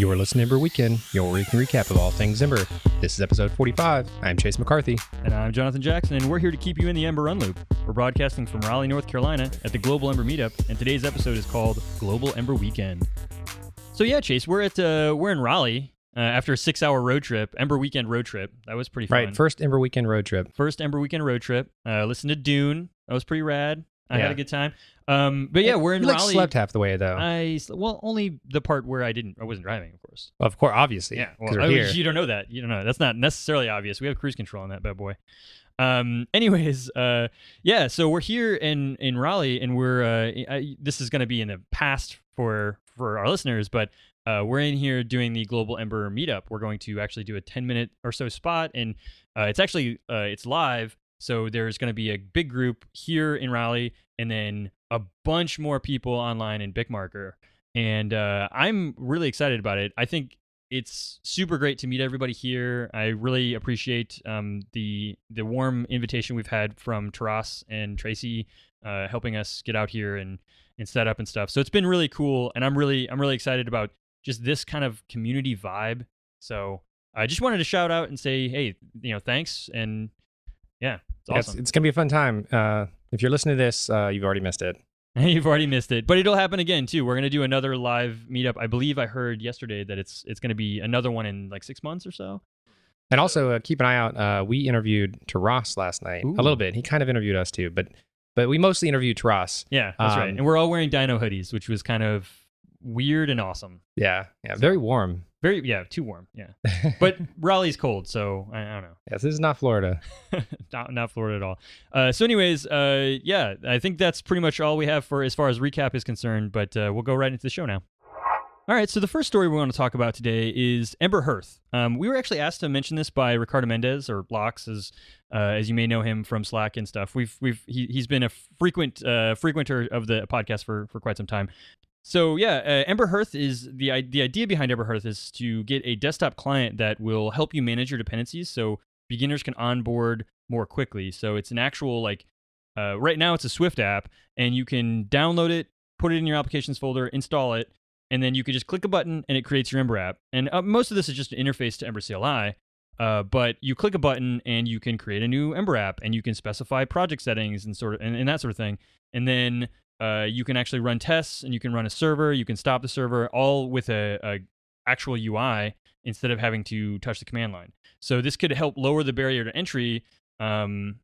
You're listening to Ember Weekend, your weekly recap of all things Ember. This is episode 45. I'm Chase McCarthy. And I'm Jonathan Jackson, and we're here to keep you in the Ember Run Loop. We're broadcasting from Raleigh, North Carolina at the Global Ember Meetup, and today's episode is called Global Ember Weekend. So yeah, Chase, we're at uh, we're in Raleigh uh, after a six-hour road trip, Ember Weekend road trip. That was pretty fun. Right, first Ember Weekend road trip. First Ember Weekend road trip. Uh, listened to Dune. That was pretty rad. I Yeah. had a good time. Um, but yeah, we're in You like Raleigh. slept half the way though. I sl- well only the part where I didn't I wasn't driving, of course. of course, obviously. Yeah, well, I- you don't know that. You don't know. That's not necessarily obvious. We have cruise control on that bad boy. Um. Anyways, uh, yeah. So we're here in in Raleigh, and we're uh, I, this is going to be in the past for for our listeners, but uh, we're in here doing the Global Ember meetup. We're going to actually do a ten minute or so spot, and uh, it's actually uh, it's live. So there's going to be a big group here in Raleigh, and then a bunch more people online in BigMarker. And uh, I'm really excited about it. I think it's super great to meet everybody here. I really appreciate um, the the warm invitation we've had from Taras and Tracy uh, helping us get out here and and set up and stuff. So it's been really cool, and I'm really I'm really excited about just this kind of community vibe. So I just wanted to shout out and say, hey, you know, thanks, and yeah, it's it's, it's gonna be a fun time. Uh, if you're listening to this, uh, you've already missed it. You've already missed it, but it'll happen again too. We're gonna do another live meetup. I believe I heard yesterday that it's it's gonna be another one in like six months or so. And also uh, keep an eye out. Uh, we interviewed Taras last night Ooh. a little bit. He kind of interviewed us too, but but we mostly interviewed Taras. Yeah, that's right. Um, And we're all wearing Dino hoodies, which was kind of weird and awesome. Yeah, yeah, very warm. Very yeah, too warm. Yeah, but Raleigh's cold, so I, I don't know. yes, this is not Florida. not, not Florida at all. Uh, so, anyways, uh, yeah, I think that's pretty much all we have for as far as recap is concerned. But uh, we'll go right into the show now. All right, so the first story we want to talk about today is Ember Hearth. Um, we were actually asked to mention this by Ricardo Mendes or Locks, as uh, as you may know him from Slack and stuff. We've we've he, he's been a frequent uh, frequenter of the podcast for for quite some time. So yeah, uh, Ember Hearth is the the idea behind Ember Hearth is to get a desktop client that will help you manage your dependencies, so beginners can onboard more quickly. So it's an actual like uh, right now it's a Swift app, and you can download it, put it in your applications folder, install it, and then you can just click a button and it creates your Ember app. And uh, most of this is just an interface to Ember CLI. Uh, but you click a button and you can create a new Ember app, and you can specify project settings and sort of and, and that sort of thing. And then uh, you can actually run tests, and you can run a server. You can stop the server, all with a, a actual UI instead of having to touch the command line. So this could help lower the barrier to entry um,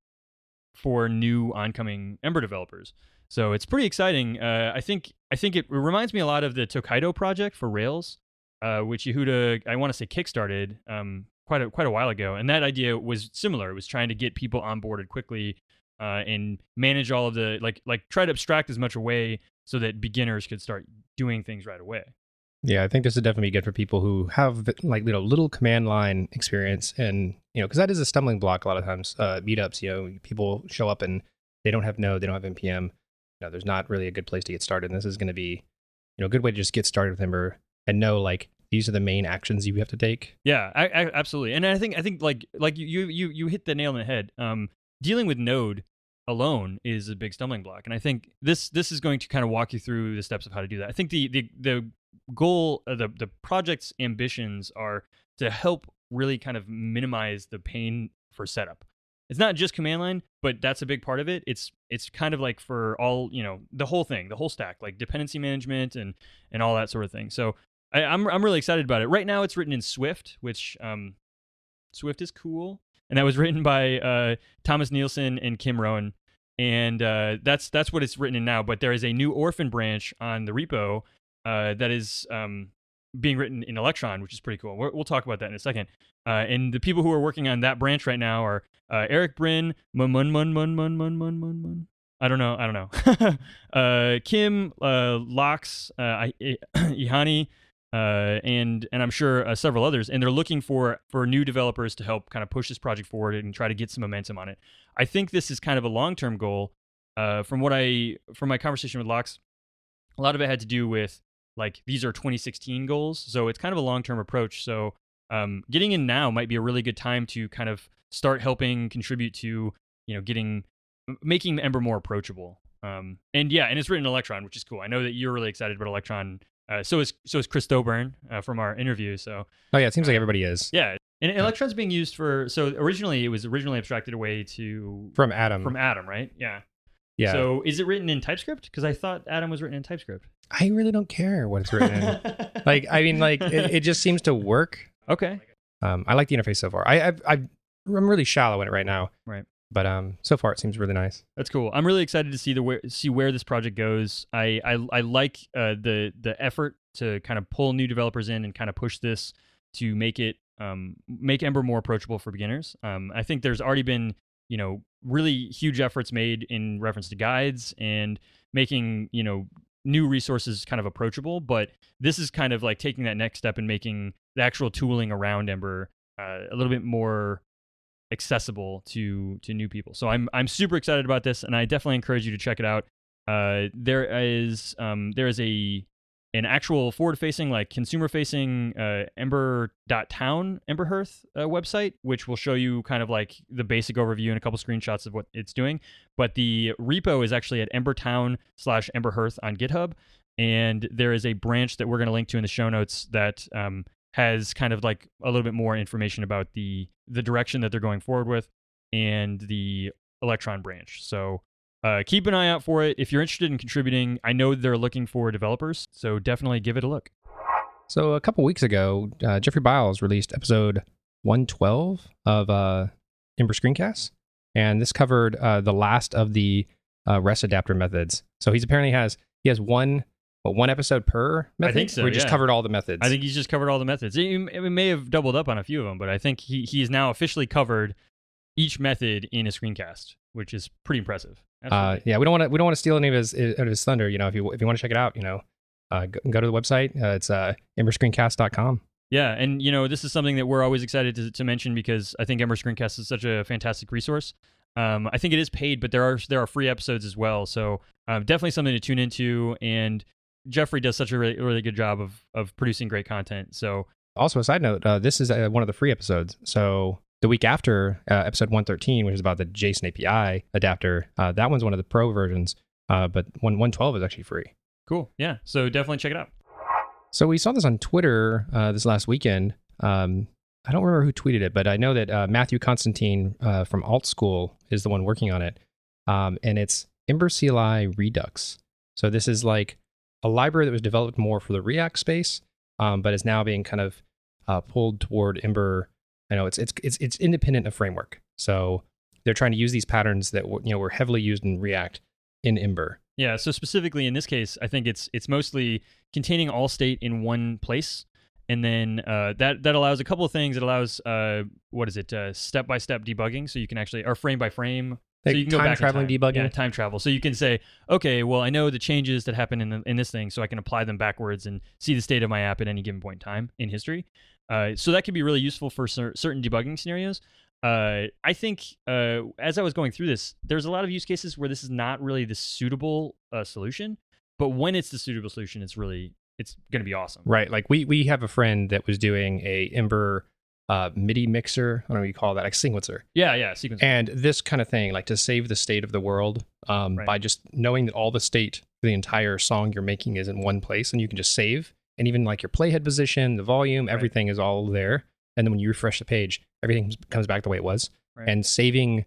for new oncoming Ember developers. So it's pretty exciting. Uh, I think I think it reminds me a lot of the Tokaido project for Rails, uh, which Yehuda I want to say kickstarted um, quite a quite a while ago, and that idea was similar. It was trying to get people onboarded quickly uh, and manage all of the like like try to abstract as much away so that beginners could start doing things right away. Yeah, I think this would definitely be good for people who have like you know little command line experience, and you know because that is a stumbling block a lot of times. Uh, meetups, you know, people show up and they don't have Node, they don't have npm. You know, there's not really a good place to get started. And this is going to be, you know, a good way to just get started with Ember and know like these are the main actions you have to take. Yeah, I, I, absolutely. And I think I think like like you you you hit the nail on the head. Um, dealing with Node alone is a big stumbling block, and I think this this is going to kind of walk you through the steps of how to do that. I think the the the goal, uh, the the project's ambitions are to help really kind of minimize the pain for setup. It's not just command line, but that's a big part of it. It's it's kind of like for all you know the whole thing, the whole stack, like dependency management and and all that sort of thing. So I, I'm I'm really excited about it. Right now, it's written in Swift, which um, Swift is cool, and that was written by uh, Thomas Nielsen and Kim Rowan, and uh, that's that's what it's written in now. But there is a new orphan branch on the repo uh, that is um, being written in Electron, which is pretty cool. We're, we'll talk about that in a second. Uh, and the people who are working on that branch right now are uh, Eric Brin, Mun Mun Mun Mun Mun Mun Mun Mun Mun. I don't know. I don't know. uh, Kim, Locks, I- Ihani, uh, and and I'm sure uh, several others, and they're looking for for new developers to help kind of push this project forward and try to get some momentum on it. I think this is kind of a long term goal. Uh, from what I from my conversation with Locks, a lot of it had to do with like these are 2016 goals, so it's kind of a long term approach. So um, getting in now might be a really good time to kind of start helping contribute to you know getting making Ember more approachable. Um, and yeah, and it's written in Electron, which is cool. I know that you're really excited about Electron Uh, so is so is Chris Doburn uh, from our interview. So Oh yeah, it seems like everybody is yeah, and Electron's being used for. So originally it was originally abstracted away to from Atom. from Atom, right? Yeah. yeah, So is it written in TypeScript? Because I thought Atom was written in TypeScript. I really don't care what it's written in. like, I mean, like it, it just seems to work. okay. Um, I like the interface so far. I, I've, I've, I'm really shallow in it right now. Right. But um, so far it seems really nice. That's cool. I'm really excited to see the where, see where this project goes. I I, I like uh, the the effort to kind of pull new developers in and kind of push this to make it um, make Ember more approachable for beginners. Um, I think there's already been you know really huge efforts made in reference to guides and making you know new resources kind of approachable. But this is kind of like taking that next step and making the actual tooling around Ember uh, a little bit more accessible to to new people. So I'm I'm super excited about this, and I definitely encourage you to check it out. Uh, there is um, there is a an actual forward facing like consumer facing uh, ember dot ember.town emberhearth uh, website which will show you kind of like the basic overview and a couple screenshots of what it's doing but the repo is actually at embertown slash emberhearth on github and there is a branch that we're going to link to in the show notes that um, has kind of like a little bit more information about the the direction that they're going forward with and the electron branch. So uh, keep an eye out for it. If you're interested in contributing i know they're looking for developers so definitely give it a look. So a couple weeks ago, uh, Jeffrey Biles released episode 112 of uh, Ember Screencasts, and this covered uh, the last of the uh, REST adapter methods. So he's apparently has he has one what one episode per method. I think so, We he just covered all the methods. i think he's just covered all the methods it, it may have doubled up on a few of them but i think he, he's now officially covered each method in a screencast which is pretty impressive Uh, yeah, we don't want to we don't want to steal any of his of his thunder. You know, if you if you want to check it out, you know, uh, go, go to the website. Uh, it's uh, emberscreencast.com. Yeah, and you know this is something that we're always excited to, to mention because I think Ember Screencast is such a fantastic resource. Um, I think it is paid, but there are there are free episodes as well, so um, definitely something to tune into. And Jeffrey does such a really, really good job of of producing great content. So Also, a side note, uh, this is uh, one of the free episodes. So the week after uh, episode 113, which is about the JSON API adapter, uh, that one's one of the pro versions. Uh, but one 112 is actually free. cool, yeah. So definitely check it out. So we saw this on Twitter uh, this last weekend. Um, I don't remember who tweeted it, but I know that uh, Matthew Constantine uh, from Alt School is the one working on it, um, and it's Ember CLI Redux. So this is like a library that was developed more for the React space, um, but is now being kind of uh, pulled toward Ember. I know it's it's it's it's independent of framework, so they're trying to use these patterns that you know were heavily used in React in Ember. Yeah. So specifically in this case, I think it's it's mostly containing all state in one place, and then uh, that that allows a couple of things. It allows uh, what is it? Step by step debugging, so you can actually or frame by frame. Like so you can go back in traveling time. debugging? Yeah, time travel. So you can say, okay, well, I know the changes that happen in the, in this thing, so I can apply them backwards and see the state of my app at any given point in time in history. Uh, so that could be really useful for cer- certain debugging scenarios. Uh, I think uh, as I was going through this, there's a lot of use cases where this is not really the suitable uh, solution, but when it's the suitable solution, it's really it's going to be awesome. Right. Like we we have a friend that was doing a Ember uh, MIDI mixer. I don't know what you call that, like sequencer. Yeah, yeah. Sequence. And this kind of thing, like to save the state of the world um, Right. by just knowing that all the state for the entire song you're making is in one place and you can just save. And even like your playhead position, the volume, Right. everything is all there. And then when you refresh the page, everything comes back the way it was. Right. And saving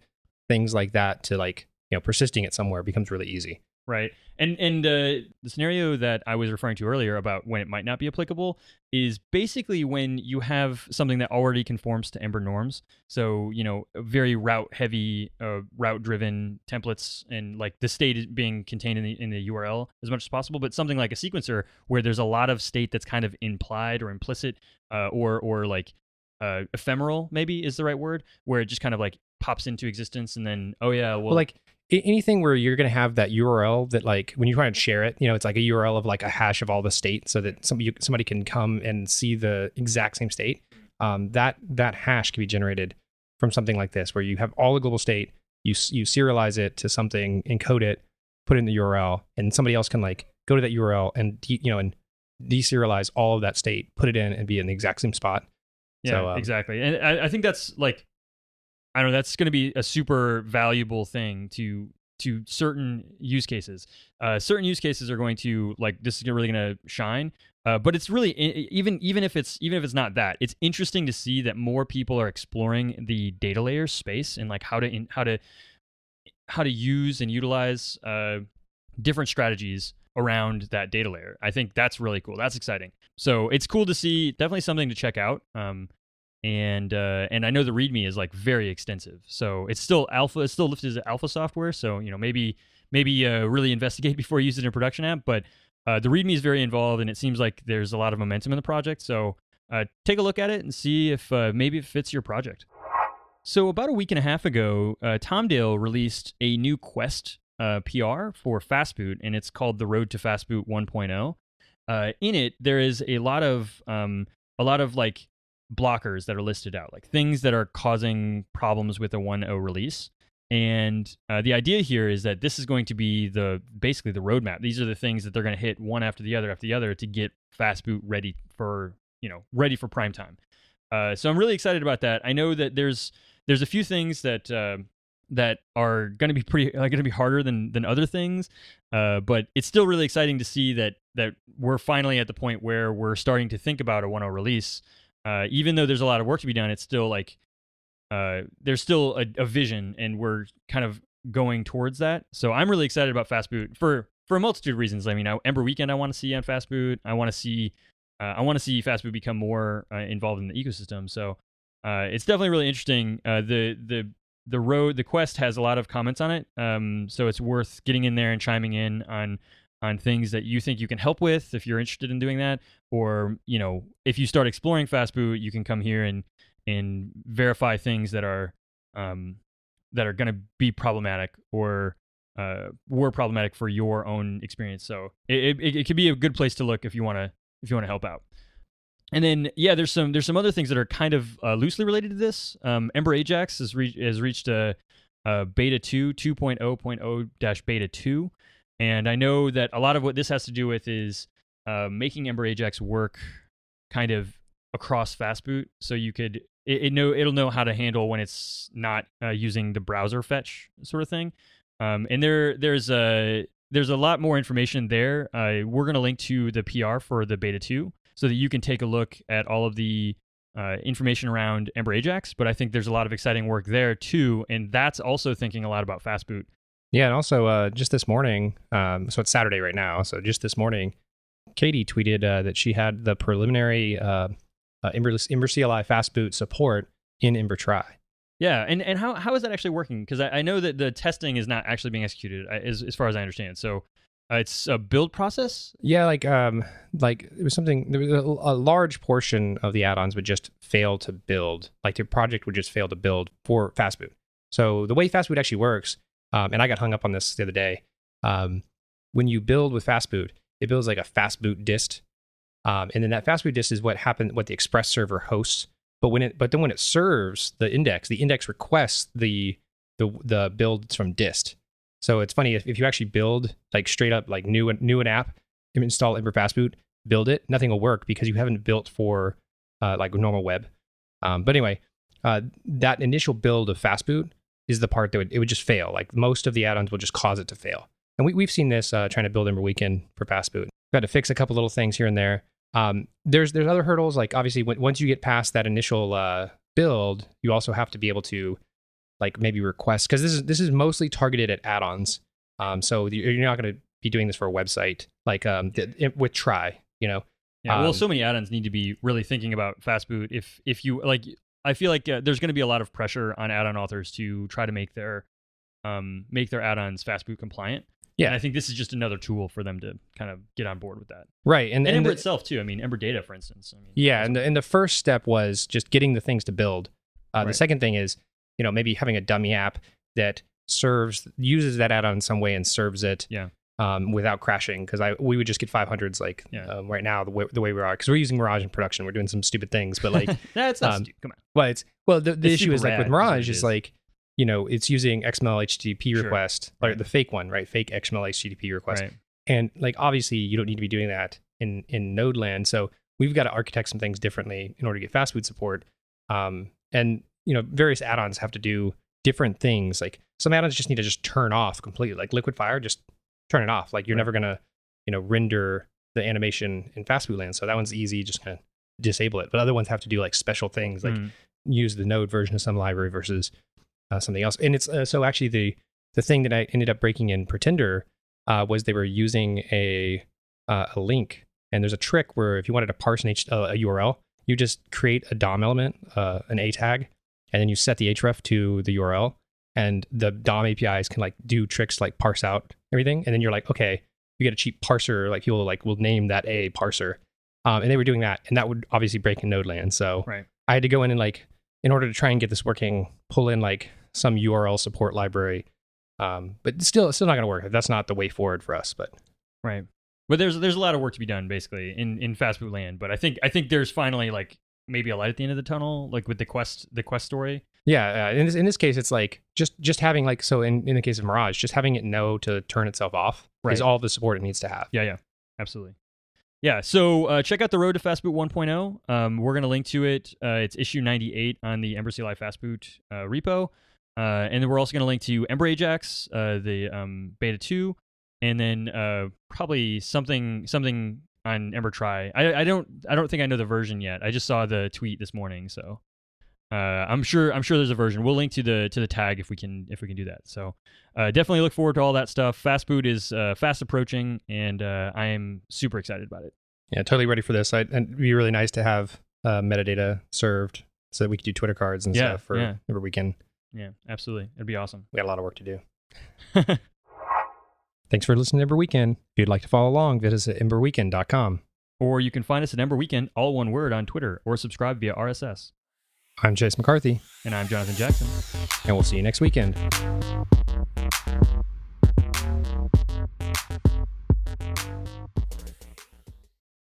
things like that to like, you know, persisting it somewhere becomes really easy. Right. And and uh, the scenario that I was referring to earlier about when it might not be applicable is basically when you have something that already conforms to Ember norms. So you know, very route heavy, uh, route driven templates, and like the state being contained in the in the URL as much as possible. But something like a sequencer where there's a lot of state that's kind of implied or implicit, uh, or or like uh, ephemeral maybe is the right word, where it just kind of like pops into existence and then oh yeah, well, Well, like anything where you're going to have that URL that like when you try and share it, you know, it's like a URL of like a hash of all the state so that some you, somebody can come and see the exact same state. Um, that that hash can be generated from something like this, where you have all the global state, you you serialize it to something, encode it, put it in the URL, and somebody else can like go to that URL and de- you know and deserialize all of that state, put it in, and be in the exact same spot. Yeah, So, um, exactly. And I, I think that's like, I know, that's going to be a super valuable thing to to certain use cases. Uh, certain use cases are going to like this is really going to shine Uh, but it's really even even if it's even if it's not that, it's interesting to see that more people are exploring the data layer space and like how to in, how to how to use and utilize uh, different strategies around that data layer. I think that's really cool. That's exciting. So it's cool to see. Definitely something to check out. Um, and uh, and I know the README is like very extensive. So it's still alpha. It's still listed as alpha software. So you know maybe maybe uh, really investigate before you use it in a production app. But uh, the README is very involved, and it seems like there's a lot of momentum in the project. So uh, take a look at it and see if uh, maybe it fits your project. So about a week and a half ago, uh, Tom Dale released a new Quest uh, PR for Fastboot, and it's called the Road to Fastboot 1.0. Uh, in it, there is a lot of um, a lot of like blockers that are listed out, like things that are causing problems with a 1.0 release. And uh, the idea here is that this is going to be the basically the roadmap. These are the things that they're going to hit one after the other after the other to get Fastboot ready for you know ready for prime time. Uh, so I'm really excited about that. I know that there's there's a few things that uh, that are going to be pretty are going to be harder than than other things, uh, but it's still really exciting to see that that we're finally at the point where we're starting to think about a 1.0 release. Uh, even though there's a lot of work to be done, it's still like uh, there's still a, a, vision, and we're kind of going towards that. So I'm really excited about Fast Fastboot for for a multitude of reasons. I mean, I, Ember Weekend I want to see on Fast Fastboot. I want to see uh, I want to see Fast Fastboot become more uh, involved in the ecosystem. So uh, it's definitely really interesting. Uh, the the the road the quest has a lot of comments on it, um, so it's worth getting in there and chiming in on on things that you think you can help with if you're interested in doing that, or you know if you start exploring Fastboot, you can come here and and verify things that are um, that are going to be problematic or uh, were problematic for your own experience. So it, it, it could be a good place to look if you want to if you want to help out. And then yeah, there's some there's some other things that are kind of uh, loosely related to this. Um, Ember Ajax has, re- has reached a, a beta 2 2.0.0 dash beta 2 and I know that a lot of what this has to do with is uh, making Ember Ajax work kind of across Fastboot, so you could it, it know it'll know how to handle when it's not uh, using the browser fetch sort of thing. Um, and there there's a there's a lot more information there. Uh, we're gonna link to the PR for the beta two so that you can take a look at all of the uh, information around Ember Ajax. But I think there's a lot of exciting work there too, and that's also thinking a lot about Fastboot. Yeah, and also uh, just this morning, um, so it's Saturday right now. So just this morning, Katie tweeted uh, that she had the preliminary uh, uh, Ember, Ember CLI fastboot support in Ember Try. Yeah, and, and how, how is that actually working? Because I, I know that the testing is not actually being executed, uh, as, as far as I understand. So uh, it's a build process. Yeah, like um, like it was something. There was a, a, large portion of the add-ons would just fail to build. Like the project would just fail to build for Fastboot. So the way Fastboot actually works, um, and I got hung up on this the other day. Um, when you build with Fastboot, it builds like a Fastboot dist um, and then that fastboot dist is what happened, what the Express server hosts. But when it, but then when it serves the index, the index requests the the the builds from dist. So it's funny if, if you actually build like straight up like new new an app, install Ember Fastboot, build it, nothing will work because you haven't built for uh, like normal web. Um, but anyway, uh, that initial build of Fastboot is the part that would, it would just fail. Like most of the add-ons will just cause it to fail. And we, we've seen this uh, trying to build Ember Weekend for Fastboot. We've Got to fix a couple little things here and there. Um, there's there's other hurdles like obviously when, once you get past that initial uh, build, you also have to be able to like maybe request because this is this is mostly targeted at add-ons. Um, so you're not going to be doing this for a website like um, the, with Try, you know. Yeah, well, um, so many add-ons need to be really thinking about Fastboot. If if you like, I feel like uh, there's going to be a lot of pressure on add-on authors to try to make their um, make their add-ons Fastboot compliant. Yeah, and I think this is just another tool for them to kind of get on board with that. Right, and, and, and Ember the, itself too. I mean, Ember Data, for instance. I mean, yeah, and the, and the first step was just getting the things to build. Uh, right. The second thing is, you know, maybe having a dummy app that serves uses that add-on in some way and serves it. Yeah. Um, without crashing, because I we would just get 500s like yeah. um, right now the way the way we are because we're using Mirage in production, we're doing some stupid things, but like that's not um, stupid. Come on. Well, it's well the, the issue is like with Mirage is, is like you know, it's using XML HTTP sure. request, or the fake one, right? Fake XML HTTP request. Right. And like obviously you don't need to be doing that in in Node land. So we've got to architect some things differently in order to get Fastboot support. Um, and you know, various add-ons have to do different things. Like some add-ons just need to just turn off completely. Like Liquid Fire, just turn it off. Like you're right. never gonna, you know, render the animation in Fastboot Land. So that one's easy, just kind of disable it. But other ones have to do like special things, like Mm. use the Node version of some library versus uh, something else. And it's uh, so actually the the thing that I ended up breaking in Pretender uh, was they were using a uh, a link, and there's a trick where if you wanted to parse an H, uh, a URL, you just create a DOM element, uh, an A tag, and then you set the href to the URL, and the DOM APIs can like do tricks like parse out everything, and then you're like, okay, you get a cheap parser, like people like will name that a parser, um, and they were doing that, and that would obviously break in Node land. So Right. I had to go in and like, in order to try and get this working, pull in like some URL support library. Um, but still, it's still not going to work. That's not the way forward for us. But Right. But there's there's a lot of work to be done basically in in Fastboot land. But I think I think there's finally like maybe a light at the end of the tunnel, like with the quest the quest story. Yeah, uh, in this in this case, it's like just just having like so in in the case of Mirage, just having it know to turn itself off Right. is all the support it needs to have. Yeah, yeah, absolutely. Yeah, so uh, check out the Road to Fastboot 1.0. Um, we're going to link to it. Uh, it's issue 98 on the Ember CLI Fastboot uh, repo. Uh, and then we're also going to link to Ember Ajax, uh, the um, beta 2, and then uh, probably something something on Ember Try. I, I don't I don't think I know the version yet. I just saw the tweet this morning, so uh, I'm sure I'm sure there's a version. We'll link to the to the tag if we can if we can do that. So uh, definitely look forward to all that stuff. Fast Fastboot is uh, fast approaching, and uh, I am super excited about it. Yeah, totally ready for this. I, and it'd be really nice to have uh, metadata served so that we could do Twitter cards and Yeah, stuff for yeah. Ember Weekend. Yeah, absolutely, it'd be awesome. We got a lot of work to do. Thanks for listening to Ember Weekend. If you'd like to follow along, visit us at emberweekend.com. or you can find us at Ember Weekend, all one word, on Twitter, or subscribe via RSS. I'm Chase McCarthy, And I'm Jonathan Jackson. and we'll see you next weekend.